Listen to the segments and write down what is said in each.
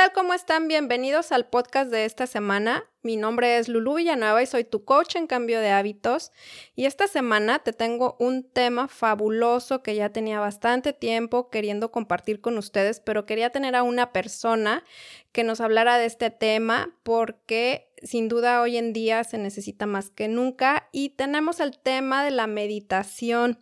tal? ¿Cómo están? Bienvenidos al podcast de esta semana. Mi nombre es Lulu Villanueva y soy tu coach en cambio de hábitos. Y esta semana te tengo un tema fabuloso que ya tenía bastante tiempo queriendo compartir con ustedes, pero quería tener a una persona que nos hablara de este tema porque sin duda hoy en día se necesita más que nunca y tenemos el tema de la meditación.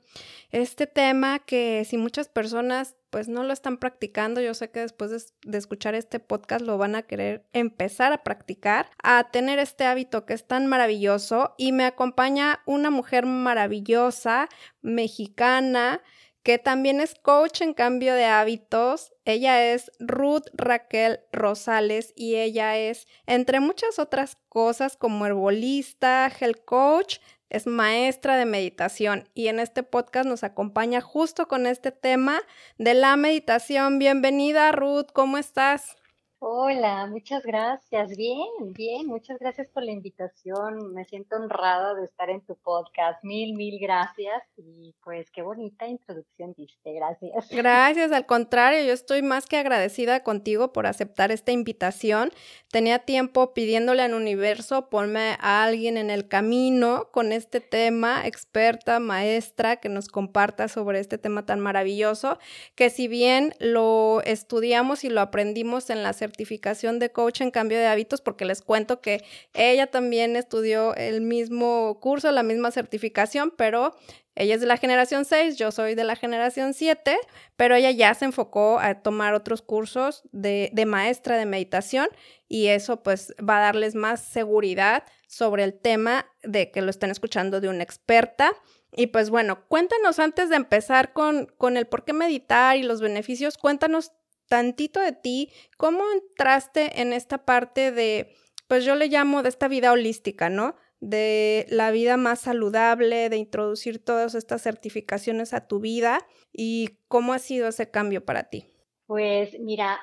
Este tema que si muchas personas pues no lo están practicando, yo sé que después de, escuchar este podcast lo van a querer empezar a practicar, a tener este hábito que es tan maravilloso y me acompaña una mujer maravillosa, mexicana, que también es coach en cambio de hábitos. Ella es Ruth Raquel Rosales y ella es, entre muchas otras cosas, como herbolista, health coach, es maestra de meditación y en este podcast nos acompaña justo con este tema de la meditación. Bienvenida Ruth, ¿cómo estás? Hola, muchas gracias. Bien, bien, muchas gracias por la invitación. Me siento honrada de estar en tu podcast. Mil, mil gracias. Y pues qué bonita introducción diste. Gracias. Gracias, al contrario, yo estoy más que agradecida contigo por aceptar esta invitación. Tenía tiempo pidiéndole al universo, ponme a alguien en el camino con este tema, experta, maestra, que nos comparta sobre este tema tan maravilloso, que si bien lo estudiamos y lo aprendimos en la certificación de coach en cambio de hábitos porque les cuento que ella también estudió el mismo curso, la misma certificación, pero ella es de la generación 6, yo soy de la generación 7, pero ella ya se enfocó a tomar otros cursos de, de, maestra de meditación y eso pues va a darles más seguridad sobre el tema de que lo estén escuchando de una experta. Y pues bueno, cuéntanos antes de empezar con, con el por qué meditar y los beneficios, cuéntanos tantito de ti, ¿cómo entraste en esta parte de, pues yo le llamo de esta vida holística, ¿no? De la vida más saludable, de introducir todas estas certificaciones a tu vida y cómo ha sido ese cambio para ti. Pues mira,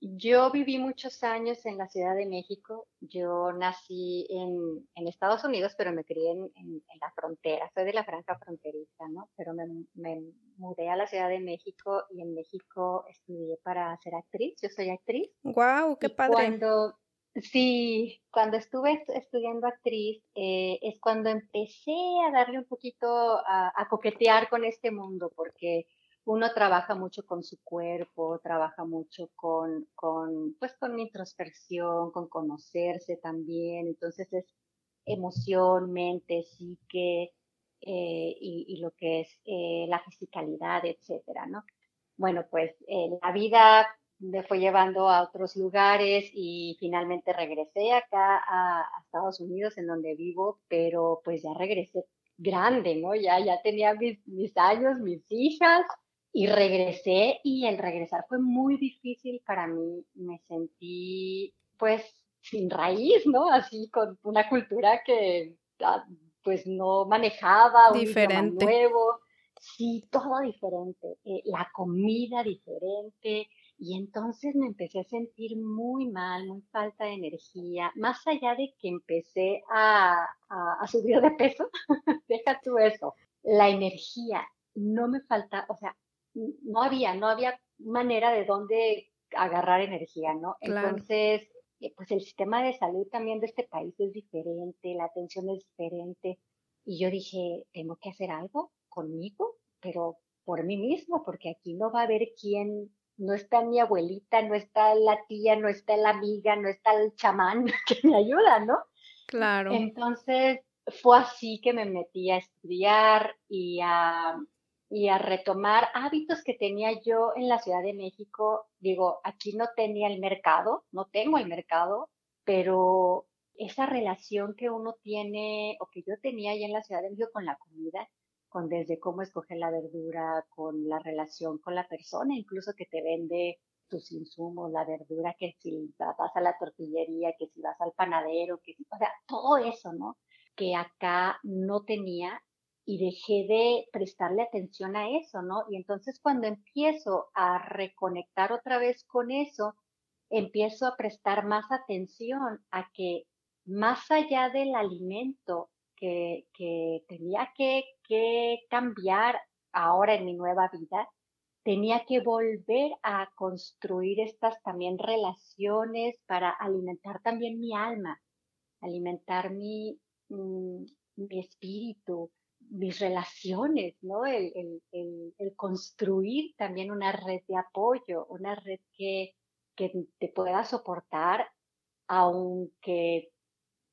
yo viví muchos años en la Ciudad de México. Yo nací en, Estados Unidos, pero me crié en, la frontera. Soy de la franja fronteriza, ¿no? Pero me, mudé a la Ciudad de México y en México estudié para ser actriz. Yo soy actriz. ¡Wow! ¡Qué padre! Cuando, sí, cuando estuve estudiando actriz eh, es cuando empecé a darle un poquito, a, a coquetear con este mundo, porque uno trabaja mucho con su cuerpo, trabaja mucho con, con, pues con introspección, con conocerse también. Entonces es emoción, mente, psique eh, y, lo que es eh, la fisicalidad, etcétera, ¿no? Bueno, pues eh, la vida me fue llevando a otros lugares y finalmente regresé acá a, Estados Unidos, en donde vivo, pero pues ya regresé grande, ¿no? Ya, ya tenía mis, mis años, mis hijas, y regresé y el regresar fue muy difícil para mí. Me sentí pues sin raíz, ¿no? Así con una cultura que ah, pues no manejaba, un diferente. nuevo. Sí, todo diferente. Eh, la comida diferente. Y entonces me empecé a sentir muy mal, muy falta de energía, más allá de que empecé a, a subir de peso, deja tú eso, la energía no me falta, o sea, no había, no había manera de dónde agarrar energía, ¿no? Entonces, eh, pues el sistema de salud también de este país es diferente, la atención es diferente. Y yo dije, tengo que hacer algo conmigo, pero por mí mismo, porque aquí no va a haber quien, no está mi abuelita, no está la tía, no está la amiga, no está el chamán que me ayuda, ¿no? Claro. Entonces, fue así que me metí a estudiar y a, y a retomar hábitos que tenía yo en la Ciudad de México. Digo, aquí no tenía el mercado, no tengo el mercado, pero esa relación que uno tiene o que yo tenía allá en la Ciudad de México con la comida, con desde cómo escoger la verdura, con la relación con la persona, incluso que te vende tus insumos, la verdura, que si vas a la tortillería, que si vas al panadero, que si, o sea, todo eso, ¿no? Que acá no tenía y dejé de prestarle atención a eso, ¿no? Y entonces cuando empiezo a reconectar otra vez con eso, empiezo a prestar más atención a que más allá del alimento que, que tenía que, que cambiar ahora en mi nueva vida, tenía que volver a construir estas también relaciones para alimentar también mi alma, alimentar mi, mm, mi espíritu, mis relaciones, ¿no? El, el, construir también una red de apoyo, una red que, que te pueda soportar, aunque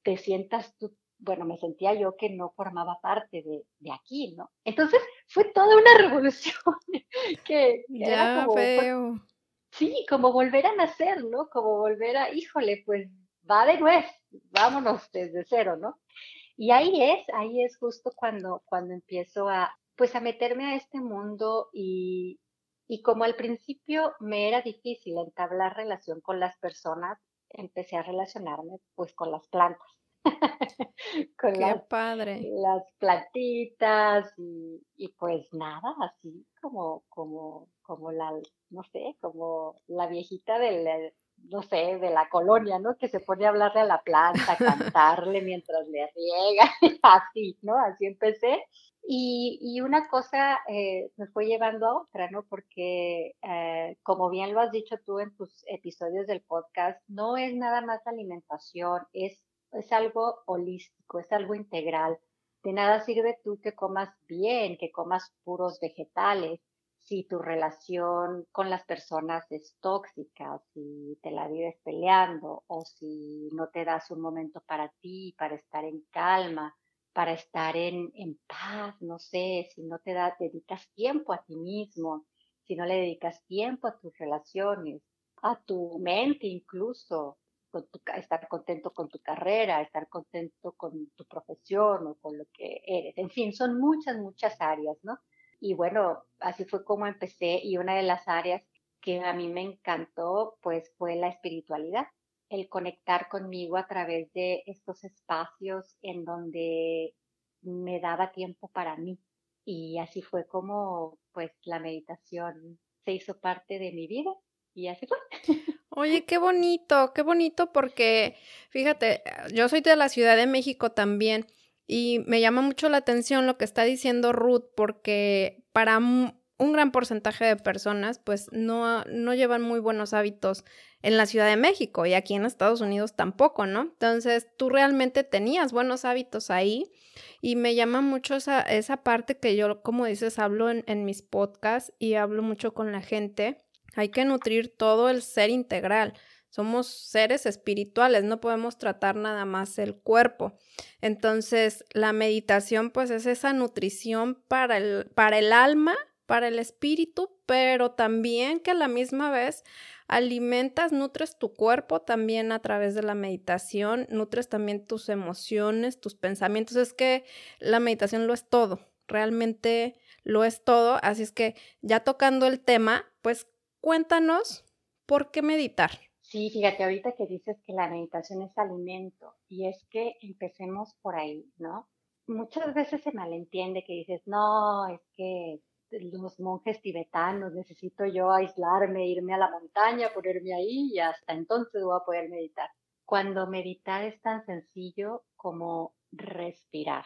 te sientas tú, bueno, me sentía yo que no formaba parte de, de aquí, ¿no? Entonces fue toda una revolución que, ya veo. sí, como volver a nacer, ¿no? Como volver a, híjole, pues va de nuez, vámonos desde cero, ¿no? Y ahí es, ahí es justo cuando, cuando empiezo a, pues a meterme a este mundo y, y como al principio me era difícil entablar relación con las personas, empecé a relacionarme pues con las plantas. con Qué padre. las plantitas y, y, pues nada, así como, como, como la, no sé, como la viejita del, no sé, de la colonia, ¿no? Que se pone a hablarle a la planta, cantarle mientras le riega, así, ¿no? Así empecé. Y, y una cosa eh, me fue llevando a otra, ¿no? Porque, eh, como bien lo has dicho tú en tus episodios del podcast, no es nada más alimentación, es, es algo holístico, es algo integral. De nada sirve tú que comas bien, que comas puros vegetales, si tu relación con las personas es tóxica, si te la vives peleando o si no te das un momento para ti, para estar en calma, para estar en, paz, no sé, si no te das, dedicas tiempo a ti mismo, si no le dedicas tiempo a tus relaciones, a tu mente incluso, con tu, estar contento con tu carrera, estar contento con tu profesión o con lo que eres. En fin, son muchas, muchas áreas, ¿no? Y bueno, así fue como empecé y una de las áreas que a mí me encantó pues fue la espiritualidad, el conectar conmigo a través de estos espacios en donde me daba tiempo para mí. Y así fue como pues la meditación se hizo parte de mi vida y así fue. Oye, qué bonito, qué bonito porque fíjate, yo soy de la Ciudad de México también y me llama mucho la atención lo que está diciendo Ruth, porque para un gran porcentaje de personas, pues no, no llevan muy buenos hábitos en la Ciudad de México y aquí en Estados Unidos tampoco, ¿no? Entonces, tú realmente tenías buenos hábitos ahí y me llama mucho esa, esa parte que yo, como dices, hablo en, en mis podcasts y hablo mucho con la gente. Hay que nutrir todo el ser integral. Somos seres espirituales, no podemos tratar nada más el cuerpo. Entonces, la meditación pues es esa nutrición para el, para el alma, para el espíritu, pero también que a la misma vez alimentas, nutres tu cuerpo también a través de la meditación, nutres también tus emociones, tus pensamientos. Es que la meditación lo es todo, realmente lo es todo. Así es que ya tocando el tema, pues cuéntanos por qué meditar. Sí, fíjate, ahorita que dices que la meditación es alimento y es que empecemos por ahí, ¿no? Muchas veces se malentiende que dices, no, es que los monjes tibetanos, necesito yo aislarme, irme a la montaña, ponerme ahí y hasta entonces voy a poder meditar. Cuando meditar es tan sencillo como respirar,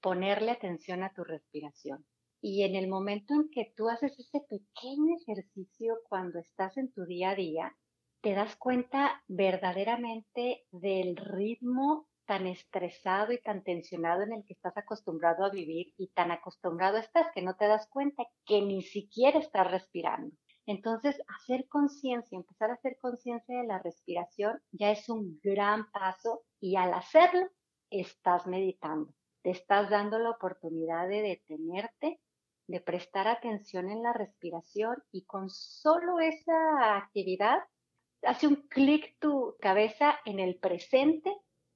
ponerle atención a tu respiración. Y en el momento en que tú haces ese pequeño ejercicio cuando estás en tu día a día, te das cuenta verdaderamente del ritmo tan estresado y tan tensionado en el que estás acostumbrado a vivir y tan acostumbrado estás que no te das cuenta que ni siquiera estás respirando. Entonces, hacer conciencia, empezar a hacer conciencia de la respiración ya es un gran paso y al hacerlo estás meditando. Te estás dando la oportunidad de detenerte, de prestar atención en la respiración y con solo esa actividad hace un clic tu cabeza en el presente,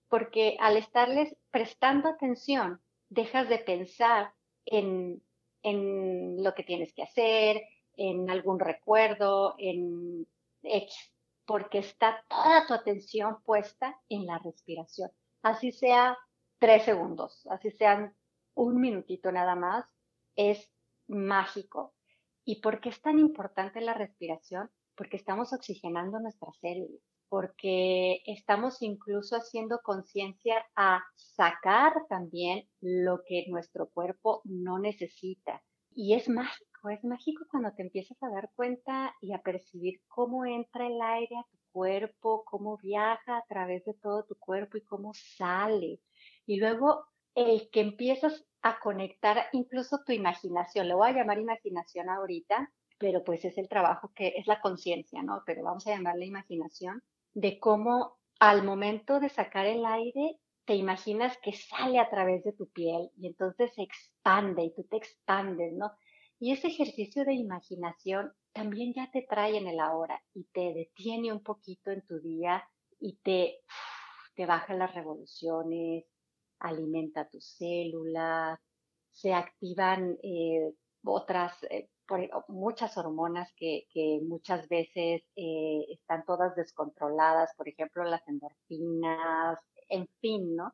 porque al estarles prestando atención, dejas de pensar en, en lo que tienes que hacer, en algún recuerdo, en X, porque está toda tu atención puesta en la respiración. Así sea tres segundos, así sean un minutito nada más, es mágico. ¿Y por qué es tan importante la respiración? Porque estamos oxigenando nuestras células, porque estamos incluso haciendo conciencia a sacar también lo que nuestro cuerpo no necesita. y es mágico, es mágico cuando te empiezas a dar cuenta y a percibir cómo entra el aire a tu cuerpo, cómo viaja a través de todo tu cuerpo y cómo sale. Y luego el que empiezas a conectar incluso tu imaginación, lo voy a llamar imaginación ahorita, pero pues es el trabajo que es la conciencia, ¿no? Pero vamos a llamarle imaginación, de cómo al momento de sacar el aire te imaginas que sale a través de tu piel y entonces se expande y tú te expandes, ¿no? Y ese ejercicio de imaginación también ya te trae en el ahora y te detiene un poquito en tu día y te, te baja las revoluciones, alimenta tus células, se activan eh, otras, eh, muchas hormonas que, muchas veces eh, están todas descontroladas, por ejemplo, las endorfinas, en fin, ¿no?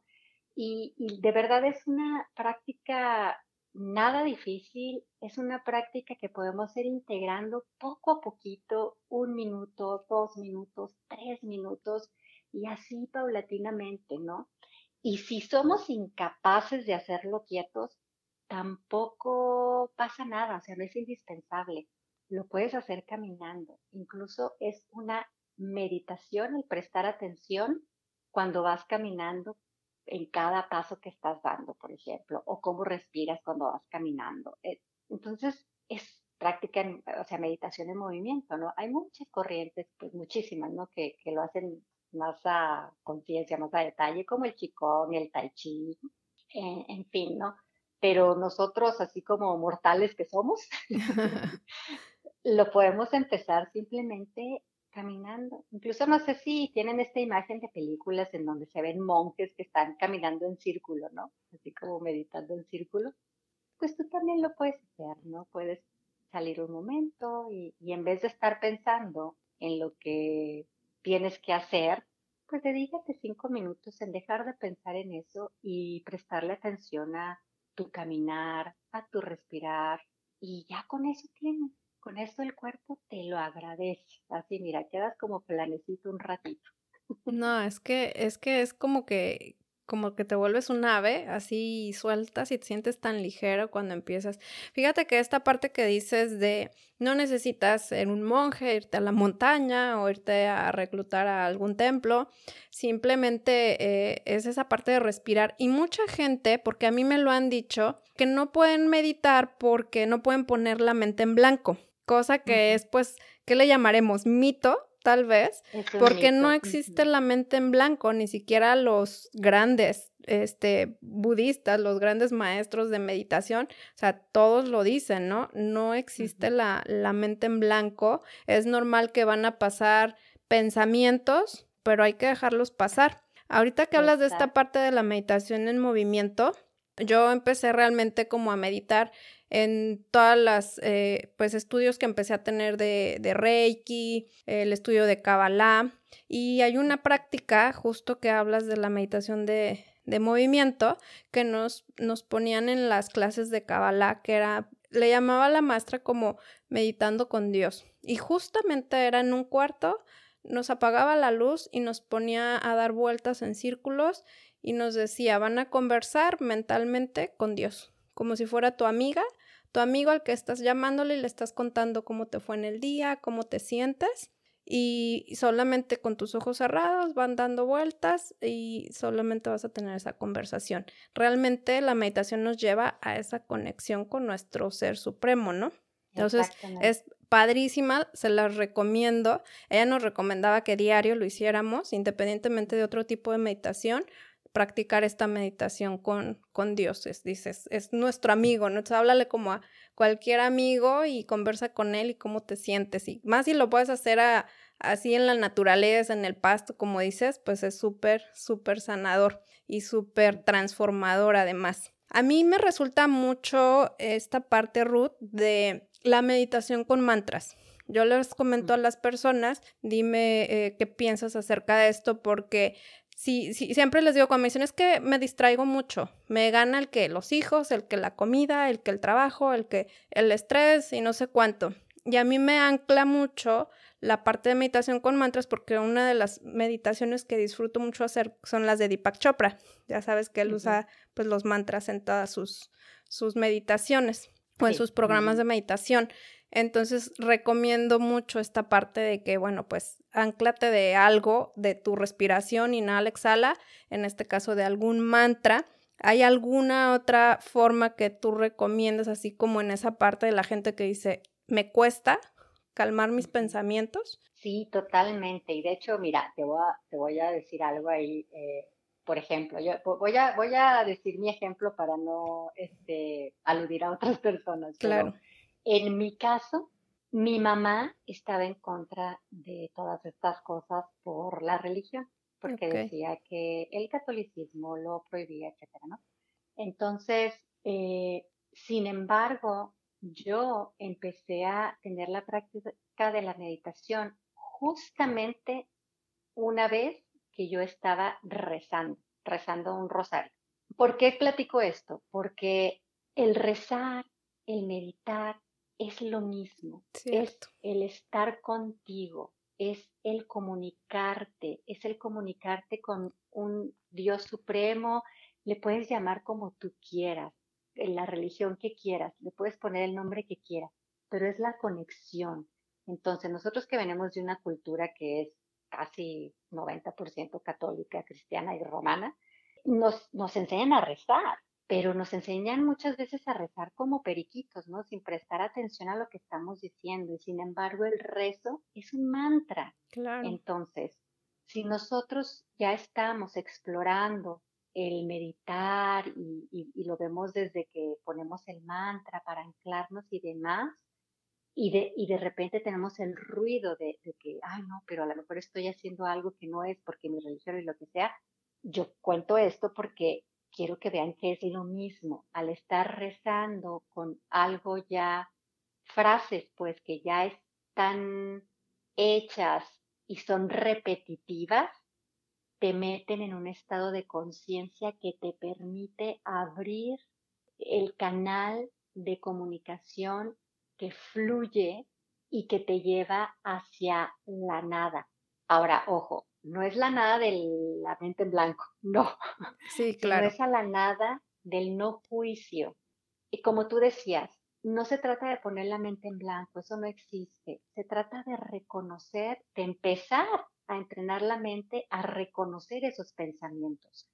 Y, y, de verdad es una práctica nada difícil, es una práctica que podemos ir integrando poco a poquito, un minuto, dos minutos, tres minutos, y así paulatinamente, ¿no? Y si somos incapaces de hacerlo quietos, tampoco pasa nada, o sea, no es indispensable. Lo puedes hacer caminando. Incluso es una meditación el prestar atención cuando vas caminando en cada paso que estás dando, por ejemplo, o cómo respiras cuando vas caminando. Eh, entonces, es práctica, o sea, meditación en movimiento, ¿no? Hay muchas corrientes, pues muchísimas, ¿no? Que, que lo hacen más a conciencia, más a detalle, como el Qigong, el Tai Chi, en, fin, ¿no? Pero nosotros, así como mortales que somos, lo podemos empezar simplemente caminando. Incluso no sé si tienen esta imagen de películas en donde se ven monjes que están caminando en círculo, ¿no? Así como meditando en círculo. Pues tú también lo puedes hacer, ¿no? Puedes salir un momento y, y en vez de estar pensando en lo que tienes que hacer, pues dedícate cinco minutos en dejar de pensar en eso y prestarle atención a tu caminar, a tu respirar y ya con eso tienes, con eso el cuerpo te lo agradece. Así, mira, quedas como planecito un ratito. No, es que es que es como que como que te vuelves un ave, así sueltas y te sientes tan ligero cuando empiezas. Fíjate que esta parte que dices de no necesitas ser un monje, irte a la montaña o irte a reclutar a algún templo, simplemente eh, es esa parte de respirar. Y mucha gente, porque a mí me lo han dicho, que no pueden meditar porque no pueden poner la mente en blanco, cosa que es pues, ¿qué le llamaremos? Mito, tal vez, porque no existe la mente en blanco, ni siquiera los grandes este, budistas, los grandes maestros de meditación, o sea, todos lo dicen, ¿no? No existe la, la mente en blanco, es normal que van a pasar pensamientos, pero hay que dejarlos pasar. Ahorita que hablas de esta parte de la meditación en movimiento, yo empecé realmente como a meditar en todas las eh, pues estudios que empecé a tener de, de Reiki, el estudio de Kabbalah y hay una práctica justo que hablas de la meditación de, de movimiento que nos, nos ponían en las clases de Kabbalah que era le llamaba la maestra como meditando con Dios y justamente era en un cuarto nos apagaba la luz y nos ponía a dar vueltas en círculos y nos decía van a conversar mentalmente con Dios como si fuera tu amiga tu amigo al que estás llamándole y le estás contando cómo te fue en el día, cómo te sientes y solamente con tus ojos cerrados van dando vueltas y solamente vas a tener esa conversación. Realmente la meditación nos lleva a esa conexión con nuestro ser supremo, ¿no? Entonces es padrísima, se las recomiendo. Ella nos recomendaba que diario lo hiciéramos, independientemente de otro tipo de meditación, practicar esta meditación con, con dioses, dices, es nuestro amigo, ¿no? Entonces háblale como a cualquier amigo y conversa con él y cómo te sientes. Y más si lo puedes hacer así en la naturaleza, en el pasto, como dices, pues es súper, súper sanador y súper transformador además. A mí me resulta mucho esta parte, Ruth, de la meditación con mantras. Yo les comento a las personas, dime eh, qué piensas acerca de esto, porque sí, sí, siempre les digo cuando me dicen es que me distraigo mucho, me gana el que los hijos, el que la comida, el que el trabajo, el que el estrés y no sé cuánto. Y a mí me ancla mucho la parte de meditación con mantras porque una de las meditaciones que disfruto mucho hacer son las de Deepak Chopra. Ya sabes que él usa pues los mantras en todas sus, sus meditaciones. O en sus programas de meditación. Entonces recomiendo mucho esta parte de que, bueno, pues anclate de algo, de tu respiración, inhala, exhala, en este caso de algún mantra. ¿Hay alguna otra forma que tú recomiendas, así como en esa parte de la gente que dice, me cuesta calmar mis pensamientos? Sí, totalmente. Y de hecho, mira, te voy a, te voy a decir algo ahí. Eh, por ejemplo, yo voy a, voy a decir mi ejemplo para no este, aludir a otras personas. Claro. En mi caso, mi mamá estaba en contra de todas estas cosas por la religión, porque decía que el catolicismo lo prohibía, etcétera, ¿no? Entonces, eh, sin embargo, yo empecé a tener la práctica de la meditación justamente una vez que yo estaba rezando, rezando un rosario. ¿Por qué platico esto? Porque el rezar, el meditar, es lo mismo. Es el estar contigo, es el comunicarte, es el comunicarte con un Dios supremo, le puedes llamar como tú quieras, en la religión que quieras, le puedes poner el nombre que quieras, pero es la conexión. Entonces, nosotros que venimos de una cultura que es casi 90% católica, cristiana y romana, nos, nos enseñan a rezar, pero nos enseñan muchas veces a rezar como periquitos, ¿no? Sin prestar atención a lo que estamos diciendo. Y sin embargo, el rezo es un mantra. Claro. Entonces, si nosotros ya estamos explorando el meditar y, lo vemos desde que ponemos el mantra para anclarnos y demás, y de, y de repente tenemos el ruido de, de, que, ay, no, pero a lo mejor estoy haciendo algo que no es porque mi religión y lo que sea. Yo cuento esto porque quiero que vean que es lo mismo. Al estar rezando con algo ya, frases pues que ya están hechas y son repetitivas, te meten en un estado de conciencia que te permite abrir el canal de comunicación que fluye y que te lleva hacia la nada. Ahora, ojo, no es la nada de la mente en blanco, no. Sí, claro. No es a la nada del no juicio. Y como tú decías, no se trata de poner la mente en blanco, eso no existe. Se trata de reconocer, de empezar a entrenar la mente a reconocer esos pensamientos.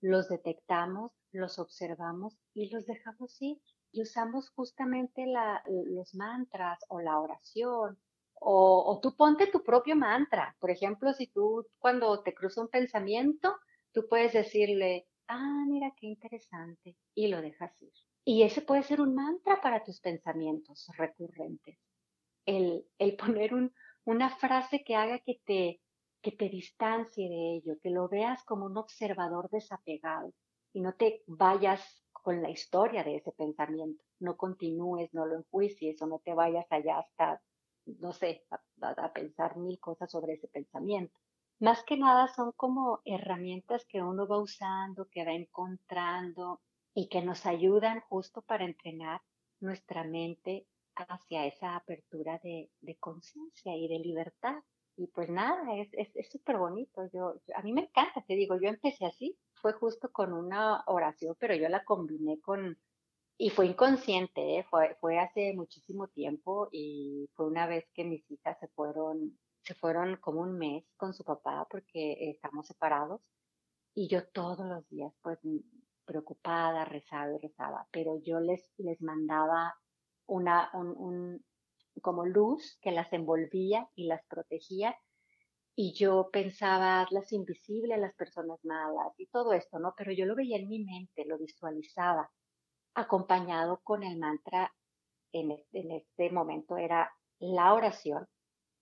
Los detectamos, los observamos y los dejamos ir. Y usamos justamente los mantras o la oración o, tú ponte tu propio mantra. Por ejemplo, si tú cuando te cruza un pensamiento, tú puedes decirle, ah, mira qué interesante, y lo dejas ir. Y ese puede ser un mantra para tus pensamientos recurrentes. El, el poner un, una frase que haga que te, que te distancie de ello, que lo veas como un observador desapegado y no te vayas con la historia de ese pensamiento, no continúes, no lo enjuicies o no te vayas allá hasta no sé, a, pensar mil cosas sobre ese pensamiento. Más que nada son como herramientas que uno va usando, que va encontrando y que nos ayudan justo para entrenar nuestra mente hacia esa apertura de, conciencia y de libertad. Y pues nada, es súper bonito. Yo, a mí me encanta, te digo, yo empecé así, fue justo con una oración, pero yo la combiné con, y fue inconsciente, ¿eh? fue, fue hace muchísimo tiempo y fue una vez que mis hijas se fueron, se fueron como un mes con su papá porque estamos separados y yo todos los días pues preocupada rezaba y rezaba, pero yo les, les mandaba una, un, como luz que las envolvía y las protegía y yo pensaba, las invisibles, las personas malas y todo esto, ¿no? Pero yo lo veía en mi mente, lo visualizaba acompañado con el mantra, en este, momento era la oración.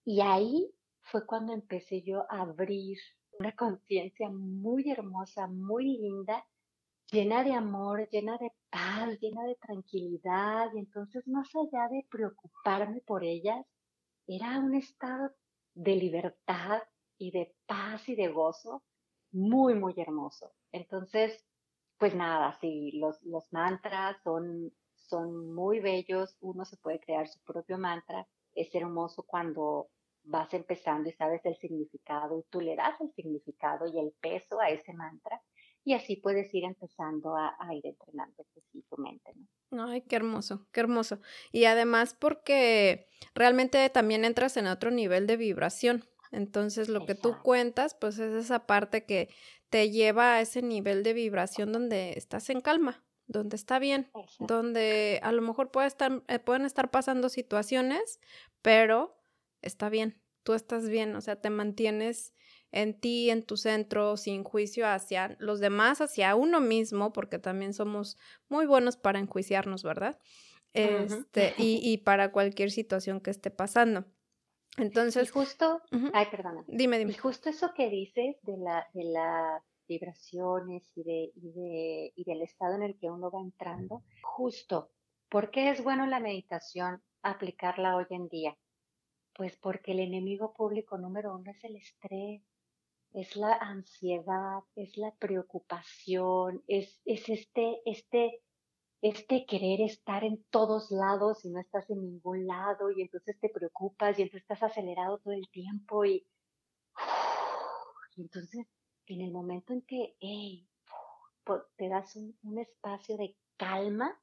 Y ahí fue cuando empecé yo a abrir una conciencia muy hermosa, muy linda, llena de amor, llena de paz, llena de tranquilidad. Y entonces, más allá de preocuparme por ellas, era un estado de libertad y de paz y de gozo muy, muy hermoso. Entonces, pues nada, sí, los, los mantras son, son muy bellos, uno se puede crear su propio mantra, es hermoso cuando vas empezando y sabes el significado y tú le das el significado y el peso a ese mantra y así puedes ir empezando a, ir entrenando pues, tu mente. ¿no? Ay, qué hermoso, qué hermoso. Y además porque realmente también entras en otro nivel de vibración. Entonces lo que tú cuentas, pues es esa parte que te lleva a ese nivel de vibración donde estás en calma, donde está bien, donde a lo mejor puede estar, eh, pueden estar pasando situaciones, pero está bien, tú estás bien, o sea, te mantienes en ti, en tu centro, sin juicio hacia los demás, hacia uno mismo, porque también somos muy buenos para enjuiciarnos, ¿verdad? Este, y, y, para cualquier situación que esté pasando. Entonces. Y justo, ay, perdona. Dime, dime. Y justo eso que dices de la, de las vibraciones y de, y de, y del estado en el que uno va entrando, justo, ¿por qué es bueno la meditación aplicarla hoy en día? Pues porque el enemigo público número uno es el estrés, es la ansiedad, es la preocupación, es, es este, este, este querer estar en todos lados y no estás en ningún lado y entonces te preocupas y entonces estás acelerado todo el tiempo y, entonces en el momento en que te das un, un espacio de calma,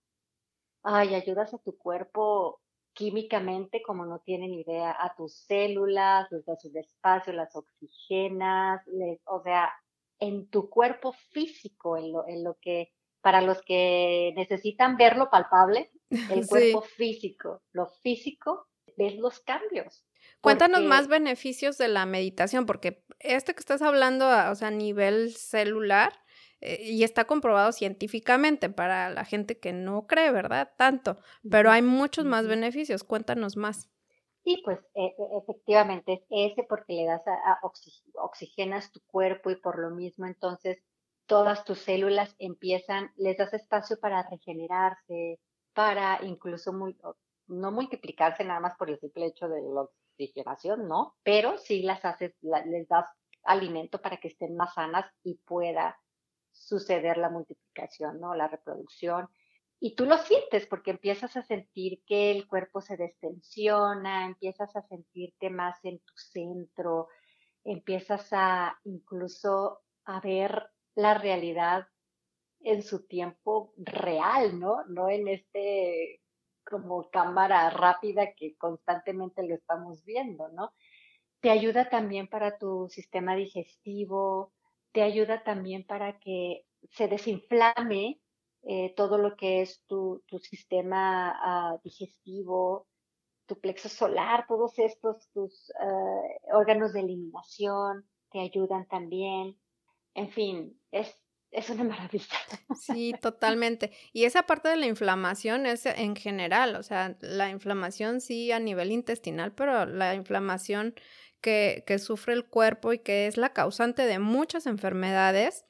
ay, ayudas a tu cuerpo químicamente como no tienen idea a tus células, les das un espacio, las oxigenas, o sea, en tu cuerpo físico, en lo, en lo que, para los que necesitan verlo palpable, el cuerpo físico, lo físico, ves los cambios. Cuéntanos más beneficios de la meditación, porque este que estás hablando, o sea, a nivel celular, eh, y está comprobado científicamente para la gente que no cree, ¿verdad? Tanto, pero hay muchos más beneficios. Cuéntanos más. Sí, pues e, e, efectivamente es ese porque le das a, oxigenas tu cuerpo y por lo mismo entonces todas tus células empiezan, les das espacio para regenerarse, para incluso no multiplicarse nada más por el simple hecho de la oxigenación, ¿no? Pero sí las haces, les das alimento para que estén más sanas y pueda suceder la multiplicación, ¿no? La reproducción. Y tú lo sientes porque empiezas a sentir que el cuerpo se destensiona, empiezas a sentirte más en tu centro, empiezas a incluso a ver la realidad en su tiempo real, ¿no? No en este como cámara rápida que constantemente lo estamos viendo, ¿no? Te ayuda también para tu sistema digestivo, te ayuda también para que se desinflame eh, todo lo que es tu, sistema ah, digestivo, tu plexo solar, todos estos, tus ah, órganos de eliminación te ayudan también. En fin, es, es una maravilla. Sí, totalmente. Y esa parte de la inflamación es en general, o sea, la inflamación sí a nivel intestinal, pero la inflamación que, sufre el cuerpo y que es la causante de muchas enfermedades,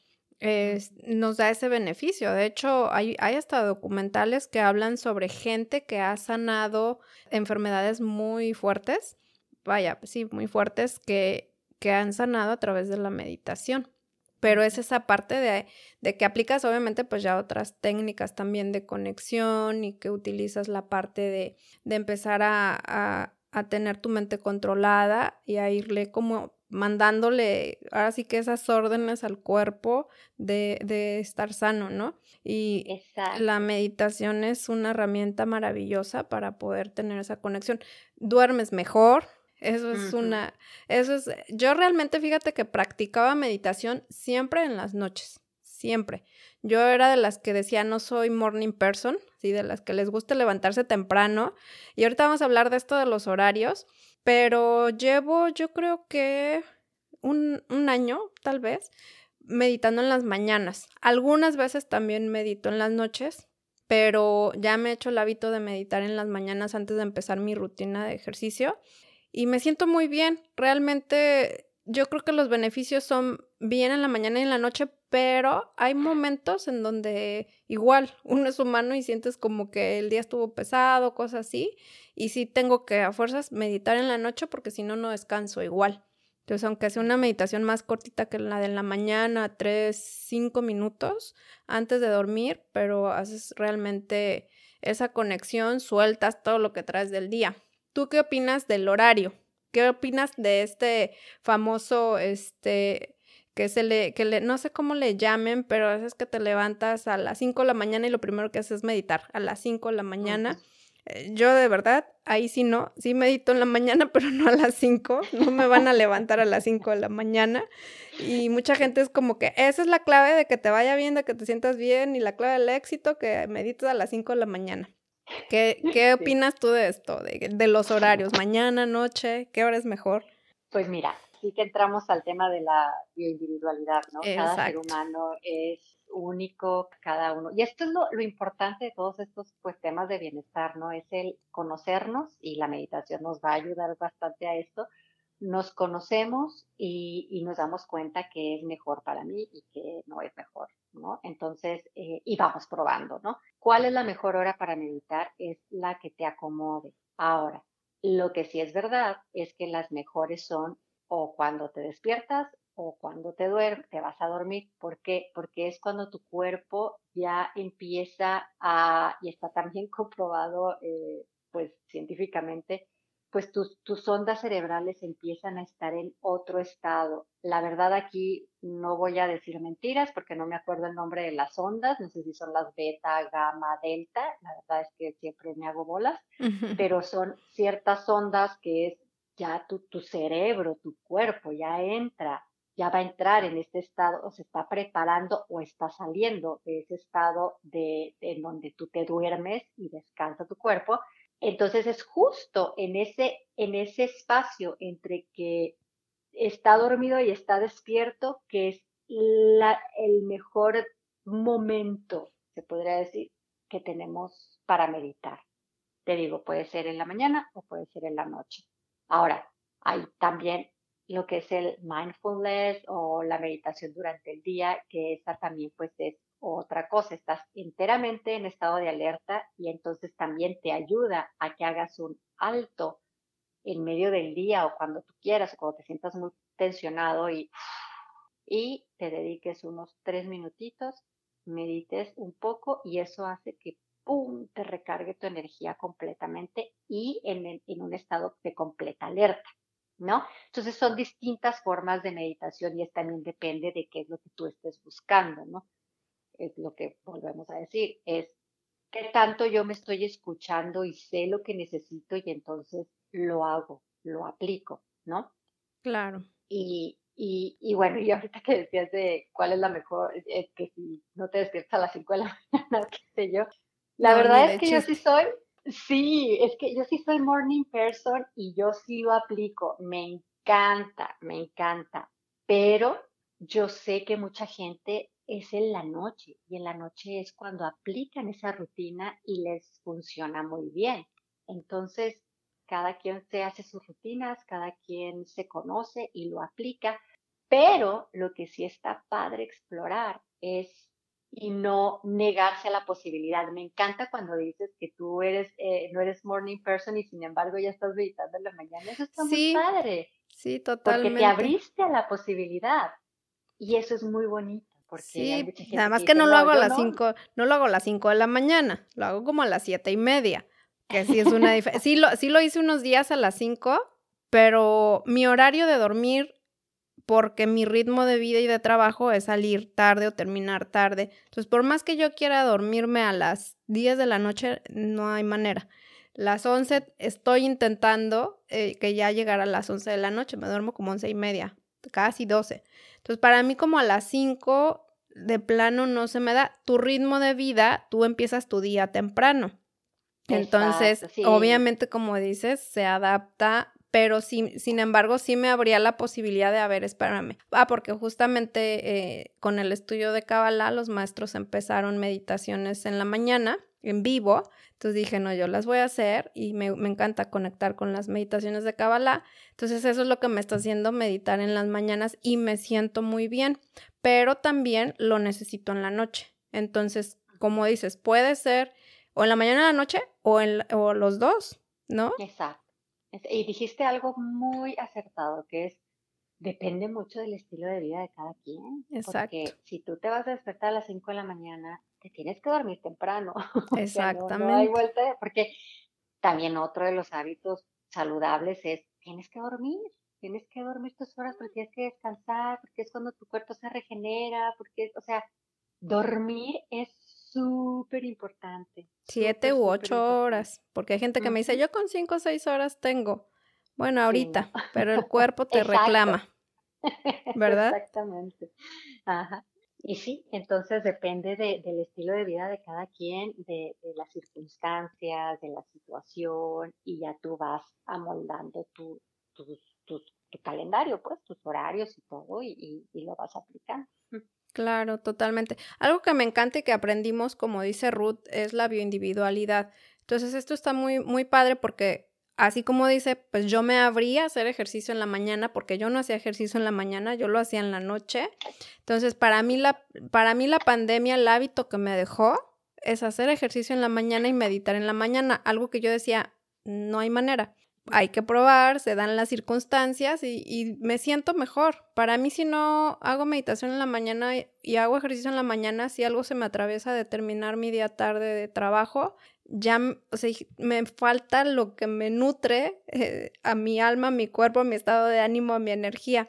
nos da ese beneficio. De hecho, hay, hay hasta documentales que hablan sobre gente que ha sanado enfermedades muy fuertes, vaya, sí, muy fuertes, que, que han sanado a través de la meditación. Pero es esa parte de, de, que aplicas obviamente pues ya otras técnicas también de conexión y que utilizas la parte de, de empezar a, a tener tu mente controlada y a irle como mandándole ahora sí que esas órdenes al cuerpo de, de estar sano, ¿no? Y la meditación es una herramienta maravillosa para poder tener esa conexión. Duermes mejor, eso es una, eso es, yo realmente fíjate que practicaba meditación siempre en las noches, siempre. Yo era de las que decía no soy morning person, ¿sí? de las que les gusta levantarse temprano. Y ahorita vamos a hablar de esto de los horarios, pero llevo yo creo que un, un año, tal vez, meditando en las mañanas. Algunas veces también medito en las noches, pero ya me he hecho el hábito de meditar en las mañanas antes de empezar mi rutina de ejercicio y me siento muy bien. Realmente yo creo que los beneficios son bien en la mañana y en la noche, pero hay momentos en donde igual uno es humano y sientes como que el día estuvo pesado, cosas así, y sí tengo que a fuerzas meditar en la noche porque si no, no descanso igual. Entonces, aunque sea una meditación más cortita que la de la mañana, tres, cinco minutos antes de dormir, pero haces realmente esa conexión, sueltas todo lo que traes del día. ¿Tú qué opinas del horario? ¿Qué opinas de este famoso, este, que se le, que le, no sé cómo le llamen, pero a veces que te levantas a las 5 de la mañana y lo primero que haces es meditar a las 5 de la mañana. Eh, yo de verdad, ahí sí no, sí medito en la mañana, pero no a las 5, no me van a levantar a las 5 de la mañana. Y mucha gente es como que esa es la clave de que te vaya bien, de que te sientas bien y la clave del éxito, que medites a las 5 de la mañana. ¿Qué, qué opinas tú de esto, de, de los horarios, mañana, noche, qué hora es mejor? Pues mira, sí que entramos al tema de la bioindividualidad, ¿no? Cada ser humano es único, cada uno. Y esto es lo, lo, importante de todos estos pues, temas de bienestar, ¿no? Es el conocernos y la meditación nos va a ayudar bastante a esto. Nos conocemos y, y nos damos cuenta que es mejor para mí y que no es mejor, ¿no? Entonces, eh, y vamos probando, ¿no? ¿Cuál es la mejor hora para meditar? Es la que te acomode. Ahora, lo que sí es verdad es que las mejores son o cuando te despiertas o cuando te duermes, te vas a dormir. ¿Por qué? Porque es cuando tu cuerpo ya empieza a, y está también comprobado eh, pues científicamente, pues tus, tus ondas cerebrales empiezan a estar en otro estado. La verdad aquí no voy a decir mentiras porque no me acuerdo el nombre de las ondas, no sé si son las beta, gamma, delta, la verdad es que siempre me hago bolas, pero son ciertas ondas que es ya tu, cerebro, tu cuerpo ya entra, ya va a entrar en este estado o se está preparando o está saliendo de ese estado de, en donde tú te duermes y descansa tu cuerpo. Entonces es justo en ese, en ese espacio entre que está dormido y está despierto que es el mejor momento, se podría decir, que tenemos para meditar. Te digo, puede ser en la mañana o puede ser en la noche. Ahora, hay también lo que es el mindfulness o la meditación durante el día, que esa también pues es otra cosa, estás enteramente en estado de alerta y entonces también te ayuda a que hagas un alto en medio del día o cuando tú quieras o cuando te sientas muy tensionado y, y te dediques unos tres minutitos, medites un poco y eso hace que ¡pum! te recargue tu energía completamente y en, en un estado de completa alerta, ¿no? Entonces son distintas formas de meditación y también depende de qué es lo que tú estés buscando, ¿no? Es lo que volvemos a decir, es qué tanto yo me estoy escuchando y sé lo que necesito y entonces lo hago, lo aplico, ¿no? Claro. Y, y, y, bueno, y ahorita que decías de cuál es la mejor, es que si no te despiertas a las 5 de la mañana, qué sé yo, la verdad es que yo sí soy, sí, es que yo sí soy morning person y yo sí lo aplico. Me encanta, me encanta. Pero yo sé que mucha gente es en la noche y en la noche es cuando aplican esa rutina y les funciona muy bien. Entonces, cada quien se hace sus rutinas, cada quien se conoce y lo aplica, pero lo que sí está padre explorar es y no negarse a la posibilidad. Me encanta cuando dices que tú eres, eh, no eres morning person y sin embargo ya estás meditando en la mañana. Eso está muy padre. Sí, totalmente. Porque te abriste a la posibilidad. Y eso es muy bonito. Porque sí, además que, no lo hago a las 5, no. lo hago a las 5 de la mañana, lo hago como a las siete y media, que sí es una diferencia. sí, lo, sí lo hice unos días a las 5, pero mi horario de dormir porque mi ritmo de vida y de trabajo es salir tarde o terminar tarde. Entonces, por más que yo quiera dormirme a las 10 de la noche, no hay manera. Las 11 estoy intentando eh, que ya llegara a las 11 de la noche, me duermo como 11 y media, casi 12. Entonces, para mí como a las 5 de plano no se me da. Tu ritmo de vida, tú empiezas tu día temprano. Entonces, obviamente, como dices, se adapta pero sí, sin embargo sí me abría la posibilidad de, a ver, espérame. Ah, porque justamente eh, con el estudio de Kabbalah los maestros empezaron meditaciones en la mañana, en vivo, entonces dije, no, yo las voy a hacer y me, me encanta conectar con las meditaciones de Kabbalah, entonces eso es lo que me está haciendo meditar en las mañanas y me siento muy bien, pero también lo necesito en la noche. Entonces, como dices, puede ser o en la mañana o en la noche o, en, o los dos, ¿no? Exacto. Y dijiste algo muy acertado, que es, depende mucho del estilo de vida de cada quien. Exacto. Porque si tú te vas a despertar a las 5 de la mañana, te tienes que dormir temprano. Exactamente. no, hay vuelta, porque también otro de los hábitos saludables es, tienes que dormir. tienes que dormir tus horas porque tienes que descansar, porque es cuando tu cuerpo se regenera, porque, o sea, dormir es súper importante. Siete u ocho horas, porque hay gente que me dice, yo con cinco o seis horas tengo. Bueno, ahorita, pero el cuerpo te reclama. ¿Verdad? Exactamente. Ajá. Y sí, entonces depende de, del estilo de vida de cada quien, de, las circunstancias, de la situación, y ya tú vas amoldando tu, tu, tu, calendario, pues, tus horarios y todo, y, y, lo vas aplicando. Claro, totalmente. Algo que me encanta y que aprendimos, como dice Ruth, es la bioindividualidad. Entonces, esto está muy, muy padre porque así como dice, pues yo me abría a hacer ejercicio en la mañana porque yo no hacía ejercicio en la mañana, yo lo hacía en la noche. Entonces, para mí la, para mí la pandemia, el hábito que me dejó es hacer ejercicio en la mañana y meditar en la mañana, algo que yo decía, no hay manera. Hay que probar, se dan las circunstancias y, y me siento mejor. Para mí, si no hago meditación en la mañana y hago ejercicio en la mañana, si algo se me atraviesa de terminar mi día tarde de trabajo, ya, me falta lo que me nutre eh, a mi alma, a mi cuerpo, a mi estado de ánimo, a mi energía.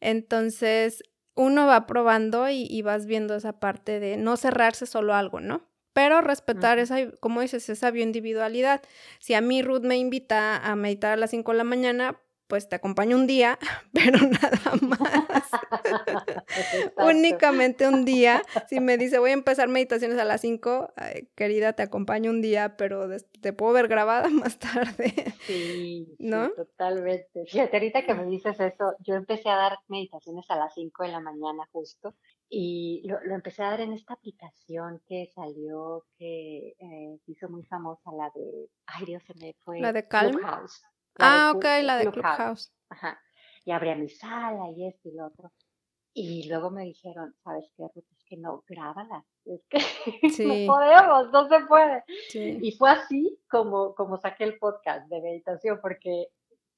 Entonces, uno va probando y, vas viendo esa parte de no cerrarse solo algo, ¿no? Pero respetar esa, como dices, esa bioindividualidad. Si a mí Ruth me invita a meditar a las 5 de la mañana, pues te acompaño un día, pero nada más. Únicamente un día. Si me dice, voy a empezar meditaciones a las 5, querida, te acompaño un día, pero te puedo ver grabada más tarde. Sí, ¿no? totalmente. Fíjate, ahorita que me dices eso, yo empecé a dar meditaciones a las 5 de la mañana justo y lo, empecé a dar en esta aplicación que salió, que eh, hizo muy famosa, la de, ay Dios, se me fue. La de Calm. Ah, ok, la de Clubhouse. Ajá. Y abría mi sala y esto y lo otro. Y luego me dijeron, ¿sabes qué, Ruth? Es que no, grábala. Es que no podemos, no se puede. Y fue así como, como saqué el podcast de meditación, porque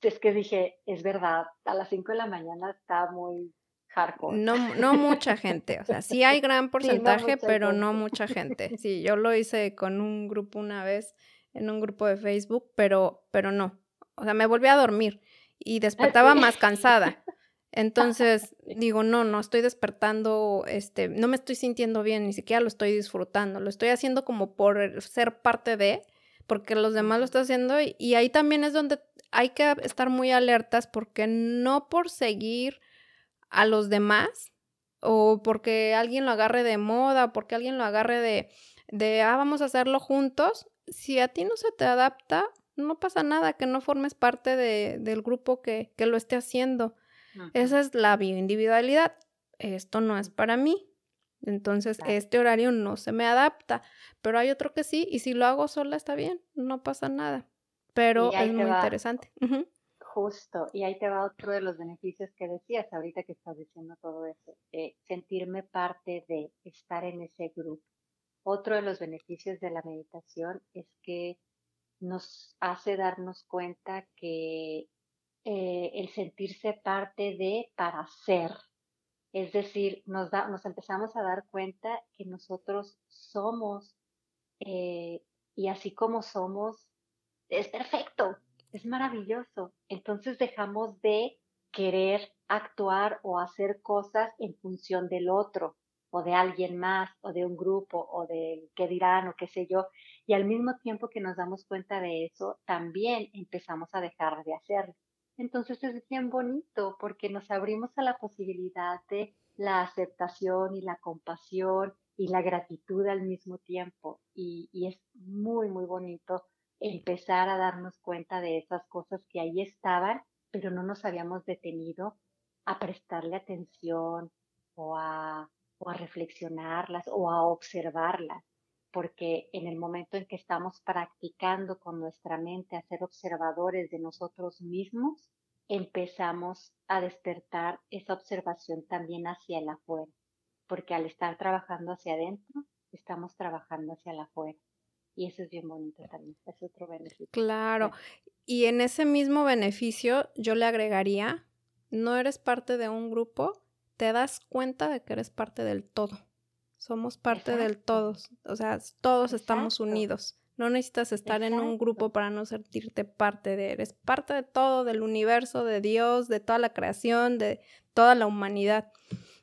es que dije, es verdad, a las 5 de la mañana está muy hardcore. No, no mucha gente, o sea, sí hay gran porcentaje, pero no mucha gente. Sí, yo lo hice con un grupo una vez, en un grupo de Facebook, pero, pero no o sea, me volví a dormir y despertaba más cansada. Entonces digo, no, no estoy despertando, este, no me estoy sintiendo bien, ni siquiera lo estoy disfrutando, lo estoy haciendo como por ser parte de, porque los demás lo están haciendo y, y ahí también es donde hay que estar muy alertas porque no por seguir a los demás o porque alguien lo agarre de moda, porque alguien lo agarre de, de, ah, vamos a hacerlo juntos, si a ti no se te adapta, no pasa nada que no formes parte de, del grupo que, que, lo esté haciendo. Esa es la bioindividualidad. Esto no es para mí. Entonces, este horario no se me adapta. Pero hay otro que sí, y si lo hago sola está bien, no pasa nada. Pero es muy interesante. Justo, y ahí te va otro de los beneficios que decías ahorita que estás diciendo todo eso, eh, sentirme parte de estar en ese grupo. Otro de los beneficios de la meditación es que nos hace darnos cuenta que eh, el sentirse parte de para ser, es decir, nos, da, nos empezamos a dar cuenta que nosotros somos eh, y así como somos, es perfecto, es maravilloso. Entonces dejamos de querer actuar o hacer cosas en función del otro o de alguien más o de un grupo o de qué dirán o qué sé yo. Y al mismo tiempo que nos damos cuenta de eso, también empezamos a dejar de hacerlo. Entonces es bien bonito porque nos abrimos a la posibilidad de la aceptación y la compasión y la gratitud al mismo tiempo. Y, y es muy, muy bonito empezar a darnos cuenta de esas cosas que ahí estaban, pero no nos habíamos detenido a prestarle atención o a reflexionarlas o a observarlas, porque en el momento en que estamos practicando con nuestra mente a ser observadores de nosotros mismos, empezamos a despertar esa observación también hacia el afuera, porque al estar trabajando hacia adentro, estamos trabajando hacia el afuera. Y eso es bien bonito también, es otro beneficio. Claro, y en ese mismo beneficio yo le agregaría, no eres parte de un grupo, te das cuenta de que eres parte del todo. Somos parte del todo. O sea, todos estamos unidos. No necesitas estar en un grupo para no sentirte parte de, eres parte de todo, del universo, de Dios, de toda la creación, de toda la humanidad.